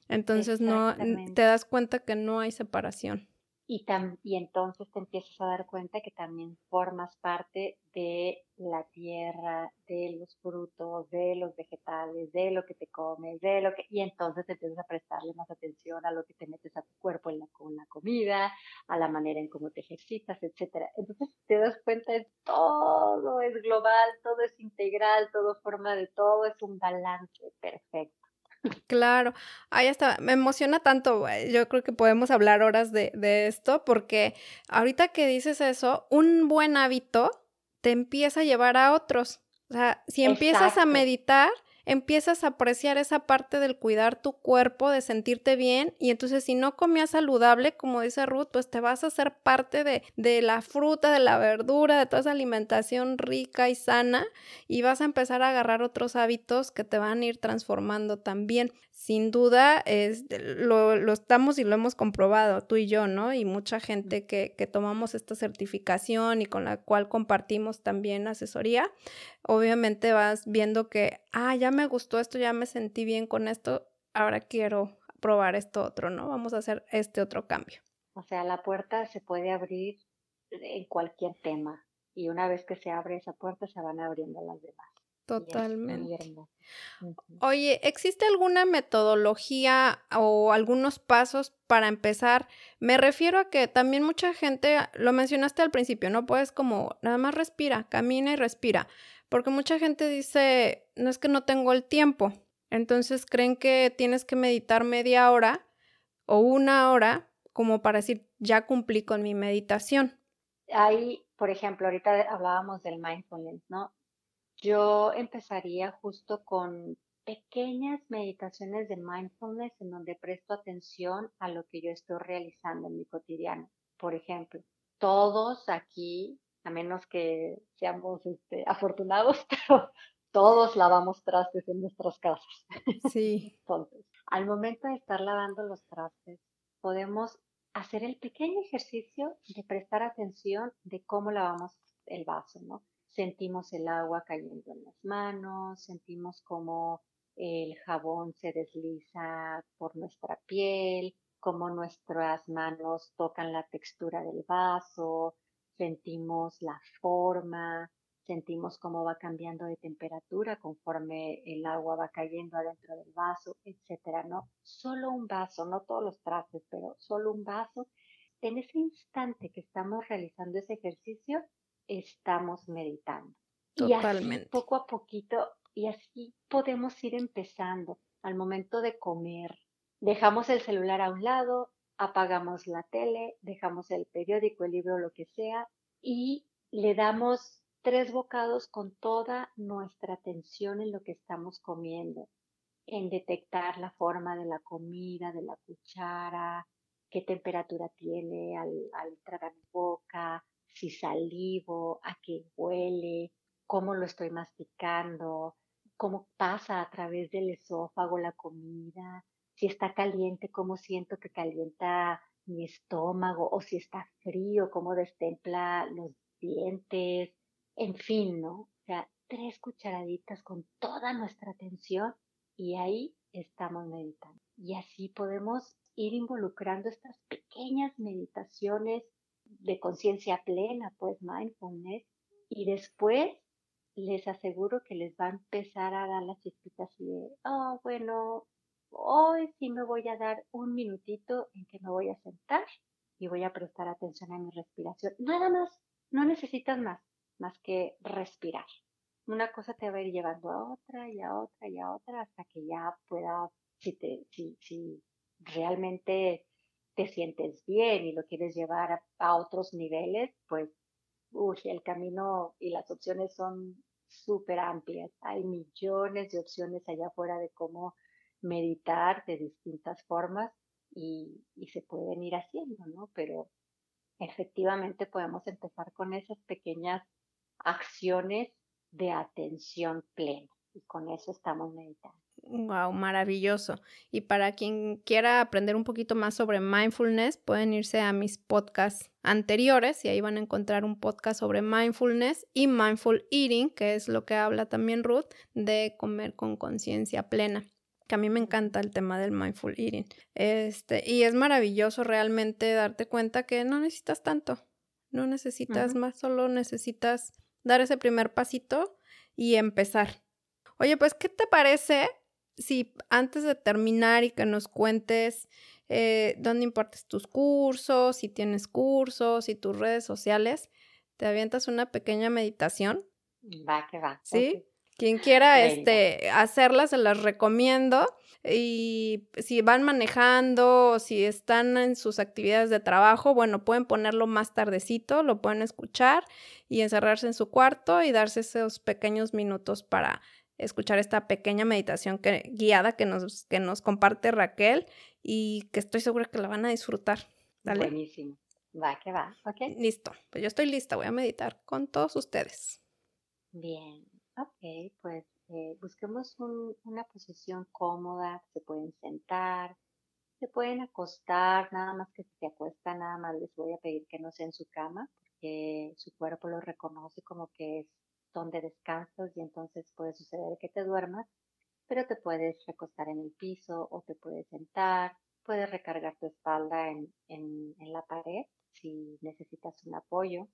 Entonces no te das cuenta que no hay separación. Y, y entonces te empiezas a dar cuenta que también formas parte de la tierra, de los frutos, de los vegetales, de lo que te comes, de lo que... Y entonces te empiezas a prestarle más atención a lo que te metes a tu cuerpo en la, con la comida, a la manera en cómo te ejercitas, etc. Entonces te das cuenta de todo es global, todo es integral, todo forma de todo, es un balance perfecto. Claro, ahí está, me emociona tanto, yo creo que podemos hablar horas de, de esto, porque ahorita que dices eso, un buen hábito te empieza a llevar a otros. O sea, si empiezas a meditar, empiezas a apreciar esa parte del cuidar tu cuerpo, de sentirte bien, y entonces si no comías saludable, como dice Ruth, pues te vas a hacer parte de, de la fruta, de la verdura, de toda esa alimentación rica y sana, y vas a empezar a agarrar otros hábitos que te van a ir transformando también sin duda es, lo, lo, estamos y lo hemos comprobado tú y yo, ¿no? Y mucha gente que, que, tomamos esta certificación y con la cual compartimos también asesoría, obviamente vas viendo que, ah, ya me gustó esto, ya me sentí bien con esto, ahora quiero probar esto otro, ¿no? Vamos a hacer este otro cambio. O sea, la puerta se puede abrir en cualquier tema y una vez que se abre esa puerta se van abriendo las demás. Totalmente. Oye, ¿existe alguna metodología o algunos pasos para empezar? Me refiero a que también mucha gente, lo mencionaste al principio, no puedes como nada más respira, camina y respira, porque mucha gente dice, no es que no tengo el tiempo, entonces creen que tienes que meditar media hora o una hora como para decir, ya cumplí con mi meditación. Ahí, por ejemplo, ahorita hablábamos del mindfulness, ¿no? Yo empezaría justo con pequeñas meditaciones de mindfulness en donde presto atención a lo que yo estoy realizando en mi cotidiano. Por ejemplo, todos aquí, a menos que seamos este, afortunados, pero todos lavamos trastes en nuestras casas. Sí. Entonces, al momento de estar lavando los trastes, podemos hacer el pequeño ejercicio de prestar atención de cómo lavamos el vaso, ¿no? Sentimos el agua cayendo en las manos, sentimos como el jabón se desliza por nuestra piel, como nuestras manos tocan la textura del vaso, sentimos la forma, sentimos cómo va cambiando de temperatura conforme el agua va cayendo adentro del vaso, etcétera, ¿no? Solo un vaso, no todos los trastes, pero solo un vaso. En ese instante que estamos realizando ese ejercicio, estamos meditando. Totalmente. Y así, poco a poquito, y así podemos ir empezando al momento de comer. Dejamos el celular a un lado, apagamos la tele, dejamos el periódico, el libro, lo que sea, y le damos tres bocados con toda nuestra atención en lo que estamos comiendo, en detectar la forma de la comida, de la cuchara, qué temperatura tiene al, al tragar en boca, si salivo, a qué huele, cómo lo estoy masticando, cómo pasa a través del esófago la comida, si está caliente, cómo siento que calienta mi estómago, o si está frío, cómo destempla los dientes, en fin, ¿no? O sea, tres cucharaditas con toda nuestra atención y ahí estamos meditando. Y así podemos ir involucrando estas pequeñas meditaciones de conciencia plena, pues mindfulness, y después les aseguro que les va a empezar a dar las chispitas de, oh, bueno, hoy sí me voy a dar un minutito en que me voy a sentar y voy a prestar atención a mi respiración. Nada más, no necesitas más, más que respirar. Una cosa te va a ir llevando a otra y a otra y a otra hasta que ya pueda, si, te, si, si realmente te sientes bien y lo quieres llevar a, otros niveles, pues uy, el camino y las opciones son súper amplias. Hay millones de opciones allá afuera de cómo meditar de distintas formas y, y se pueden ir haciendo, ¿no? Pero efectivamente podemos empezar con esas pequeñas acciones de atención plena y con eso estamos meditando. Wow, maravilloso. Y para quien quiera aprender un poquito más sobre mindfulness, pueden irse a mis podcasts anteriores y ahí van a encontrar un podcast sobre mindfulness y mindful eating, que es lo que habla también Ruth, de comer con conciencia plena que a mí me encanta el tema del mindful eating. Este, y es maravilloso realmente darte cuenta que no necesitas tanto, no necesitas más, solo necesitas dar ese primer pasito y empezar. Oye, pues, ¿qué te parece si antes de terminar y que nos cuentes eh, dónde impartes tus cursos, si tienes cursos y tus redes sociales, te avientas una pequeña meditación? Va, que va. ¿Sí? Quien quiera este, hacerla, se las recomiendo. Y si van manejando o si están en sus actividades de trabajo, bueno, pueden ponerlo más tardecito, lo pueden escuchar y encerrarse en su cuarto y darse esos pequeños minutos para escuchar esta pequeña meditación que, guiada que nos, que nos comparte Raquel y que estoy segura que la van a disfrutar. Dale. Buenísimo. Va, que va. Ok. Listo. Pues yo estoy lista. Voy a meditar con todos ustedes. Bien. Ok, pues eh, busquemos una posición cómoda. Se pueden sentar, se pueden acostar. Nada más que si se acuestan, nada más les voy a pedir que no sea en su cama porque su cuerpo lo reconoce como que es donde descansas y entonces puede suceder que te duermas, pero te puedes recostar en el piso o te puedes sentar, puedes recargar tu espalda en, la pared si necesitas un apoyo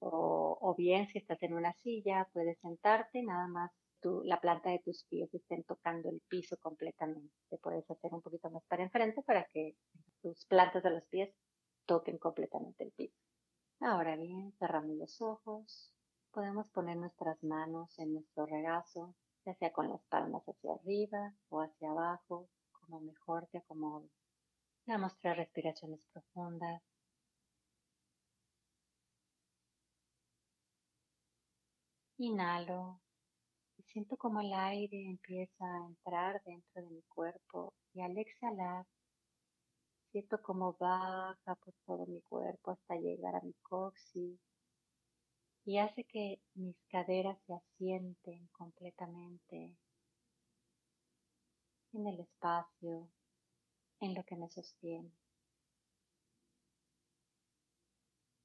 o, bien si estás en una silla puedes sentarte nada más tu, la planta de tus pies estén tocando el piso completamente. Te puedes hacer un poquito más para enfrente para que tus plantas de los pies toquen completamente el piso. Ahora bien, cerramos los ojos, Podemos poner nuestras manos en nuestro regazo, ya sea con las palmas hacia arriba o hacia abajo, como mejor te acomode. Damos tres respiraciones profundas. Inhalo y siento como el aire empieza a entrar dentro de mi cuerpo y al exhalar siento como baja por todo mi cuerpo hasta llegar a mi coxis y hace que mis caderas se asienten completamente en el espacio, en lo que me sostiene.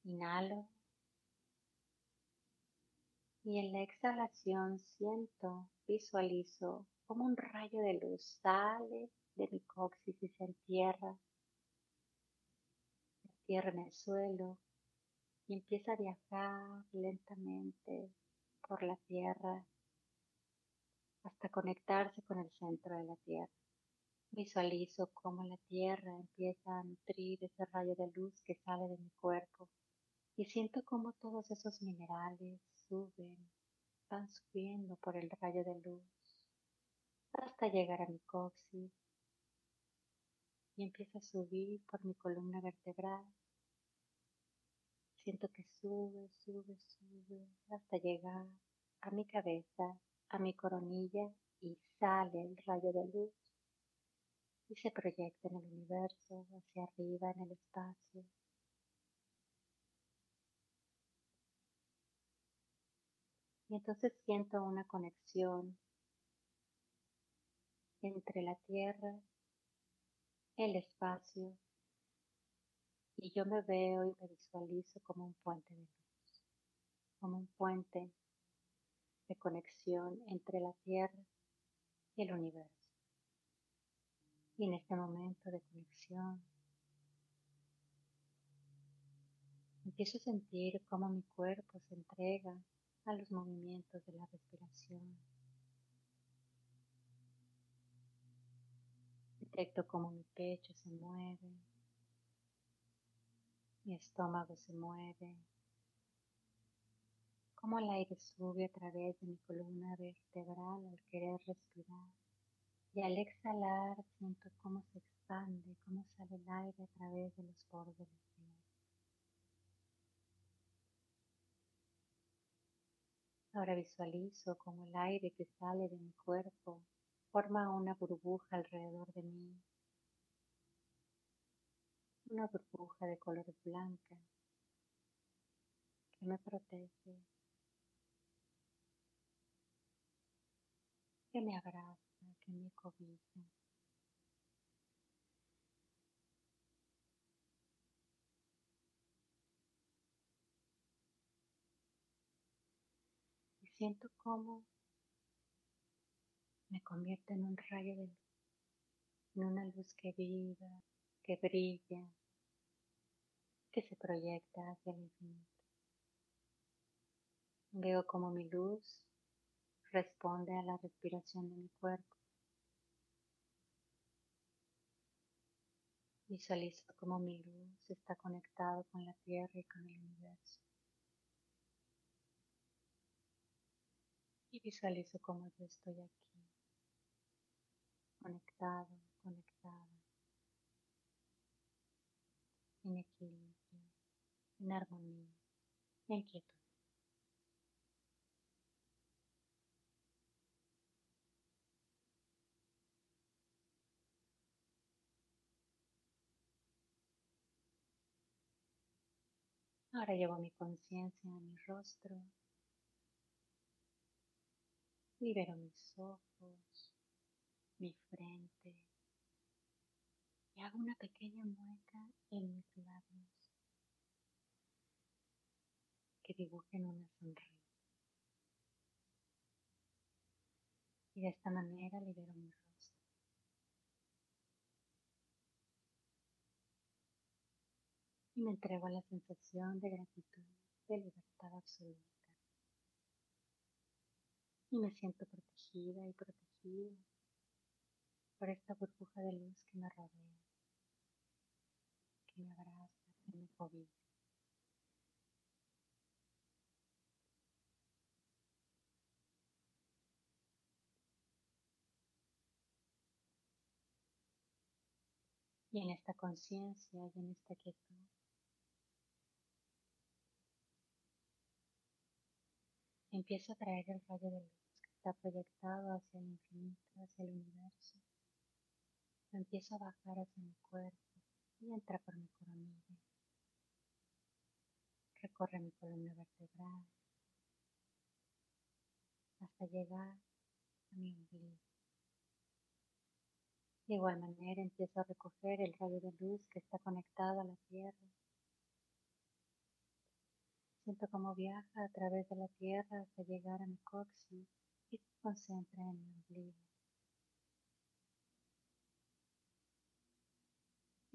Inhalo. Y en la exhalación siento, visualizo como un rayo de luz sale de mi coxis y se entierra, se entierra en el suelo y empieza a viajar lentamente por la tierra hasta conectarse con el centro de la tierra. Visualizo cómo la tierra empieza a nutrir ese rayo de luz que sale de mi cuerpo y siento cómo todos esos minerales suben, van subiendo por el rayo de luz hasta llegar a mi coxis y empieza a subir por mi columna vertebral Siento que sube, sube, sube hasta llegar a mi cabeza, a mi coronilla y sale el rayo de luz y se proyecta en el universo, hacia arriba en el espacio. Y entonces siento una conexión entre la tierra, el espacio y yo me veo y me visualizo como un puente de luz, como un puente de conexión entre la Tierra y el universo. Y en este momento de conexión, empiezo a sentir cómo mi cuerpo se entrega a los movimientos de la respiración. Detecto cómo mi pecho se mueve, mi estómago se mueve, como el aire sube a través de mi columna vertebral al querer respirar. Y al exhalar siento cómo se expande, cómo sale el aire a través de los poros de la piel. Ahora visualizo como el aire que sale de mi cuerpo forma una burbuja alrededor de mí una burbuja de color blanca que me protege, que me abraza, que me cobija. Y siento como me convierte en un rayo de luz, en una luz que viva, que brilla, que se proyecta hacia el infinito. Veo como mi luz responde a la respiración de mi cuerpo. Visualizo como mi luz está conectado con la tierra y con el universo. Y visualizo como yo estoy aquí, conectado, conectada, en equilibrio, en armonía, en quietud. Ahora llevo mi conciencia a mi rostro. Libero mis ojos, mi frente. Y hago una pequeña mueca en mis labios que dibujen una sonrisa. Y de esta manera libero mi rostro. y me entrego a la sensación de gratitud, de libertad absoluta. Y me siento protegida y protegida por esta burbuja de luz que me rodea, Y en esta conciencia y en esta quietud Empiezo a traer el rayo de luz que está proyectado hacia el infinito, hacia el universo. Empiezo a bajar hacia mi cuerpo y entra por mi coronilla. Recorre mi columna vertebral hasta llegar a mi ombligo. De igual manera empiezo a recoger el rayo de luz que está conectado a la tierra Siento cómo viaja a través de la tierra hasta llegar a mi coxis y se concentra en mi ombligo.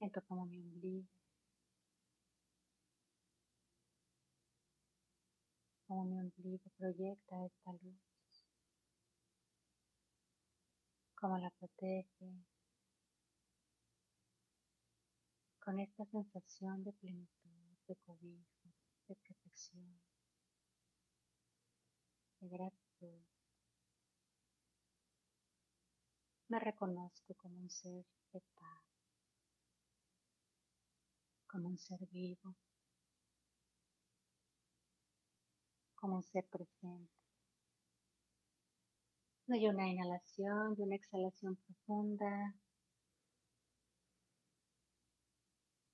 Siento como mi ombligo, como mi ombligo proyecta esta luz, cómo la protege, con esta sensación de plenitud, de cobijo de protección, de gratitud. Me reconozco como un ser de paz, como un ser vivo, como un ser presente. Doy una inhalación y una exhalación profunda.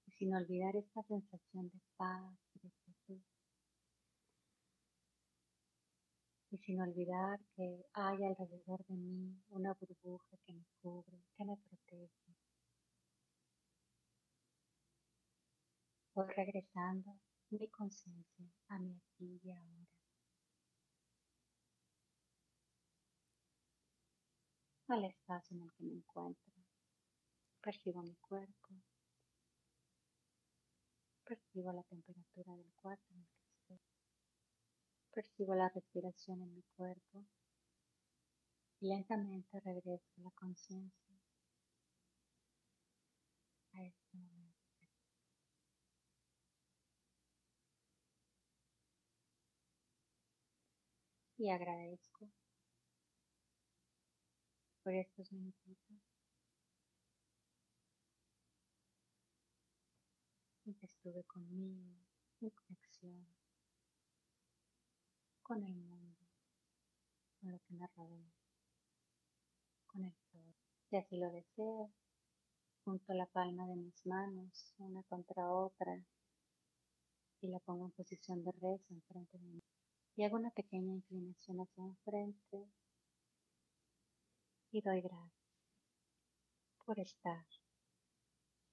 Y sin olvidar esta sensación de paz, de y sin olvidar que hay alrededor de mí una burbuja que me cubre, que me protege. Voy regresando mi conciencia a mi aquí y ahora. Al espacio en el que me encuentro. Percibo mi cuerpo. Percibo la temperatura del cuarto en el que Percibo la respiración en mi cuerpo y lentamente regreso la conciencia a este momento. Y agradezco por estos minutitos y que estuve conmigo en conexión con el mundo, con lo que me rodea, con el todo. Si así lo deseo, junto la palma de mis manos, una contra otra, y la pongo en posición de rezo enfrente de mí. Y hago una pequeña inclinación hacia enfrente y doy gracias por estar.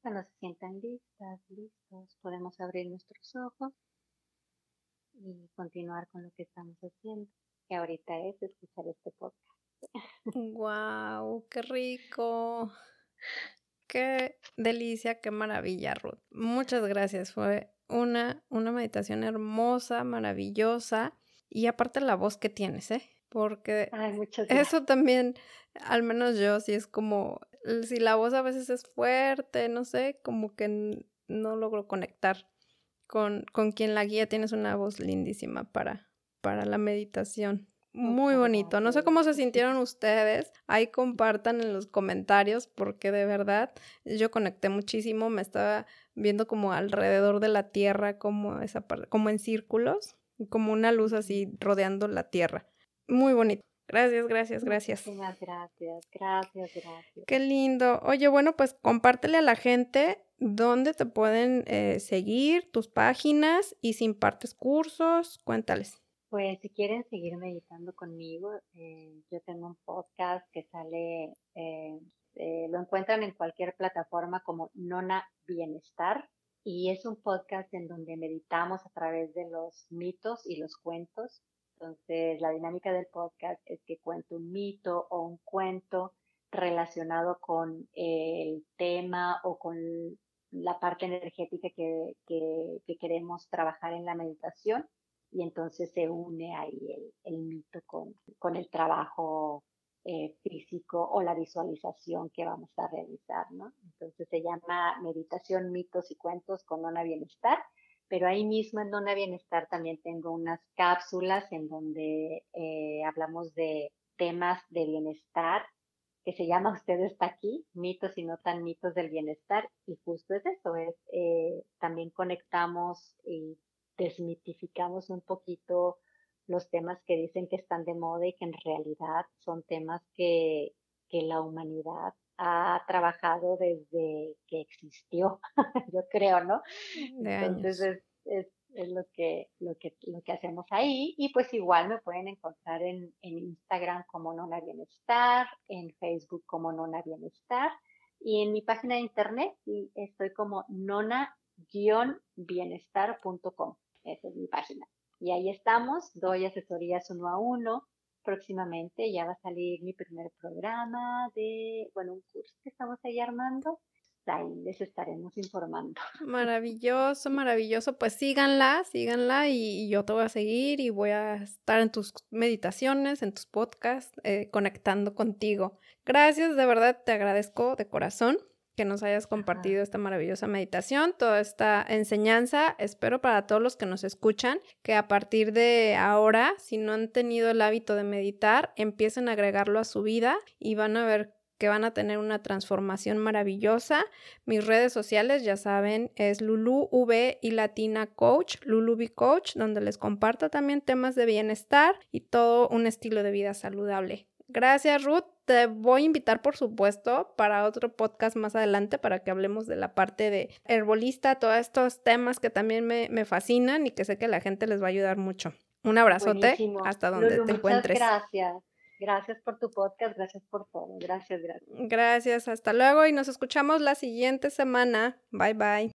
Cuando se sientan listas, listos, podemos abrir nuestros ojos y continuar con lo que estamos haciendo, que ahorita es escuchar este podcast. ¡Wow! ¡Qué rico! ¡Qué delicia! ¡Qué maravilla, Ruth! Muchas gracias. Fue una, una meditación hermosa, maravillosa. Y aparte la voz que tienes, ¿eh? Porque eso también, al menos yo, sí es como, si la voz a veces es fuerte, no sé, como que no logro conectar con, con quien la guía. Tienes una voz lindísima para, para la meditación. Muy bonito. No sé cómo se sintieron ustedes. Ahí compartan en los comentarios porque de verdad yo conecté muchísimo. Me estaba viendo como alrededor de la tierra, como esa como en círculos, como una luz así rodeando la tierra. Muy bonito. Gracias, gracias, gracias. Muchísimas gracias, gracias, gracias. Qué lindo. Oye, bueno, pues compártele a la gente dónde te pueden eh, seguir, tus páginas y si impartes cursos, cuéntales. Pues si quieren seguir meditando conmigo, eh, yo tengo un podcast que sale, eh, eh, lo encuentran en cualquier plataforma como Nona Bienestar y es un podcast en donde meditamos a través de los mitos y los cuentos. Entonces, la dinámica del podcast es que cuento un mito o un cuento relacionado con el tema o con la parte energética que, que queremos trabajar en la meditación y entonces se une ahí el, mito con, con, el trabajo eh, físico o la visualización que vamos a realizar, ¿no? Entonces se llama Meditación, Mitos y Cuentos con Nona Bienestar, pero ahí mismo en Nona Bienestar también tengo unas cápsulas en donde eh, hablamos de temas de bienestar que se llama Usted está aquí, mitos y no tan mitos del bienestar, y justo es eso, es eh, también conectamos y desmitificamos un poquito los temas que dicen que están de moda y que en realidad son temas que, que la humanidad ha trabajado desde que existió, yo creo, ¿no? Entonces es, es, es, lo, que, lo, que, lo que hacemos ahí y pues igual me pueden encontrar en, en Instagram como Nona Bienestar, en Facebook como Nona Bienestar y en mi página de internet estoy como nona-bienestar.com. Esa es mi página. Y ahí estamos, doy asesorías uno a uno. Próximamente ya va a salir mi primer programa de, bueno, un curso que estamos ahí armando. Ahí les estaremos informando. Maravilloso, maravilloso. Pues síganla, síganla y, yo te voy a seguir y voy a estar en tus meditaciones, en tus podcasts, eh, conectando contigo. Gracias, de verdad te agradezco de corazón que nos hayas compartido esta maravillosa meditación, toda esta enseñanza. Espero para todos los que nos escuchan que a partir de ahora, si no han tenido el hábito de meditar, empiecen a agregarlo a su vida y van a ver que van a tener una transformación maravillosa. Mis redes sociales, ya saben, es Lulu V y Latina Coach, Lulu V Coach, donde les comparto también temas de bienestar y todo un estilo de vida saludable. Gracias, Ruth. Te voy a invitar, por supuesto, para otro podcast más adelante para que hablemos de la parte de herbolista, todos estos temas que también me, fascinan y que sé que la gente les va a ayudar mucho. Un abrazote hasta donde te encuentres. Gracias. Gracias por tu podcast, gracias por todo. Gracias, gracias. Gracias, hasta luego y nos escuchamos la siguiente semana. Bye bye.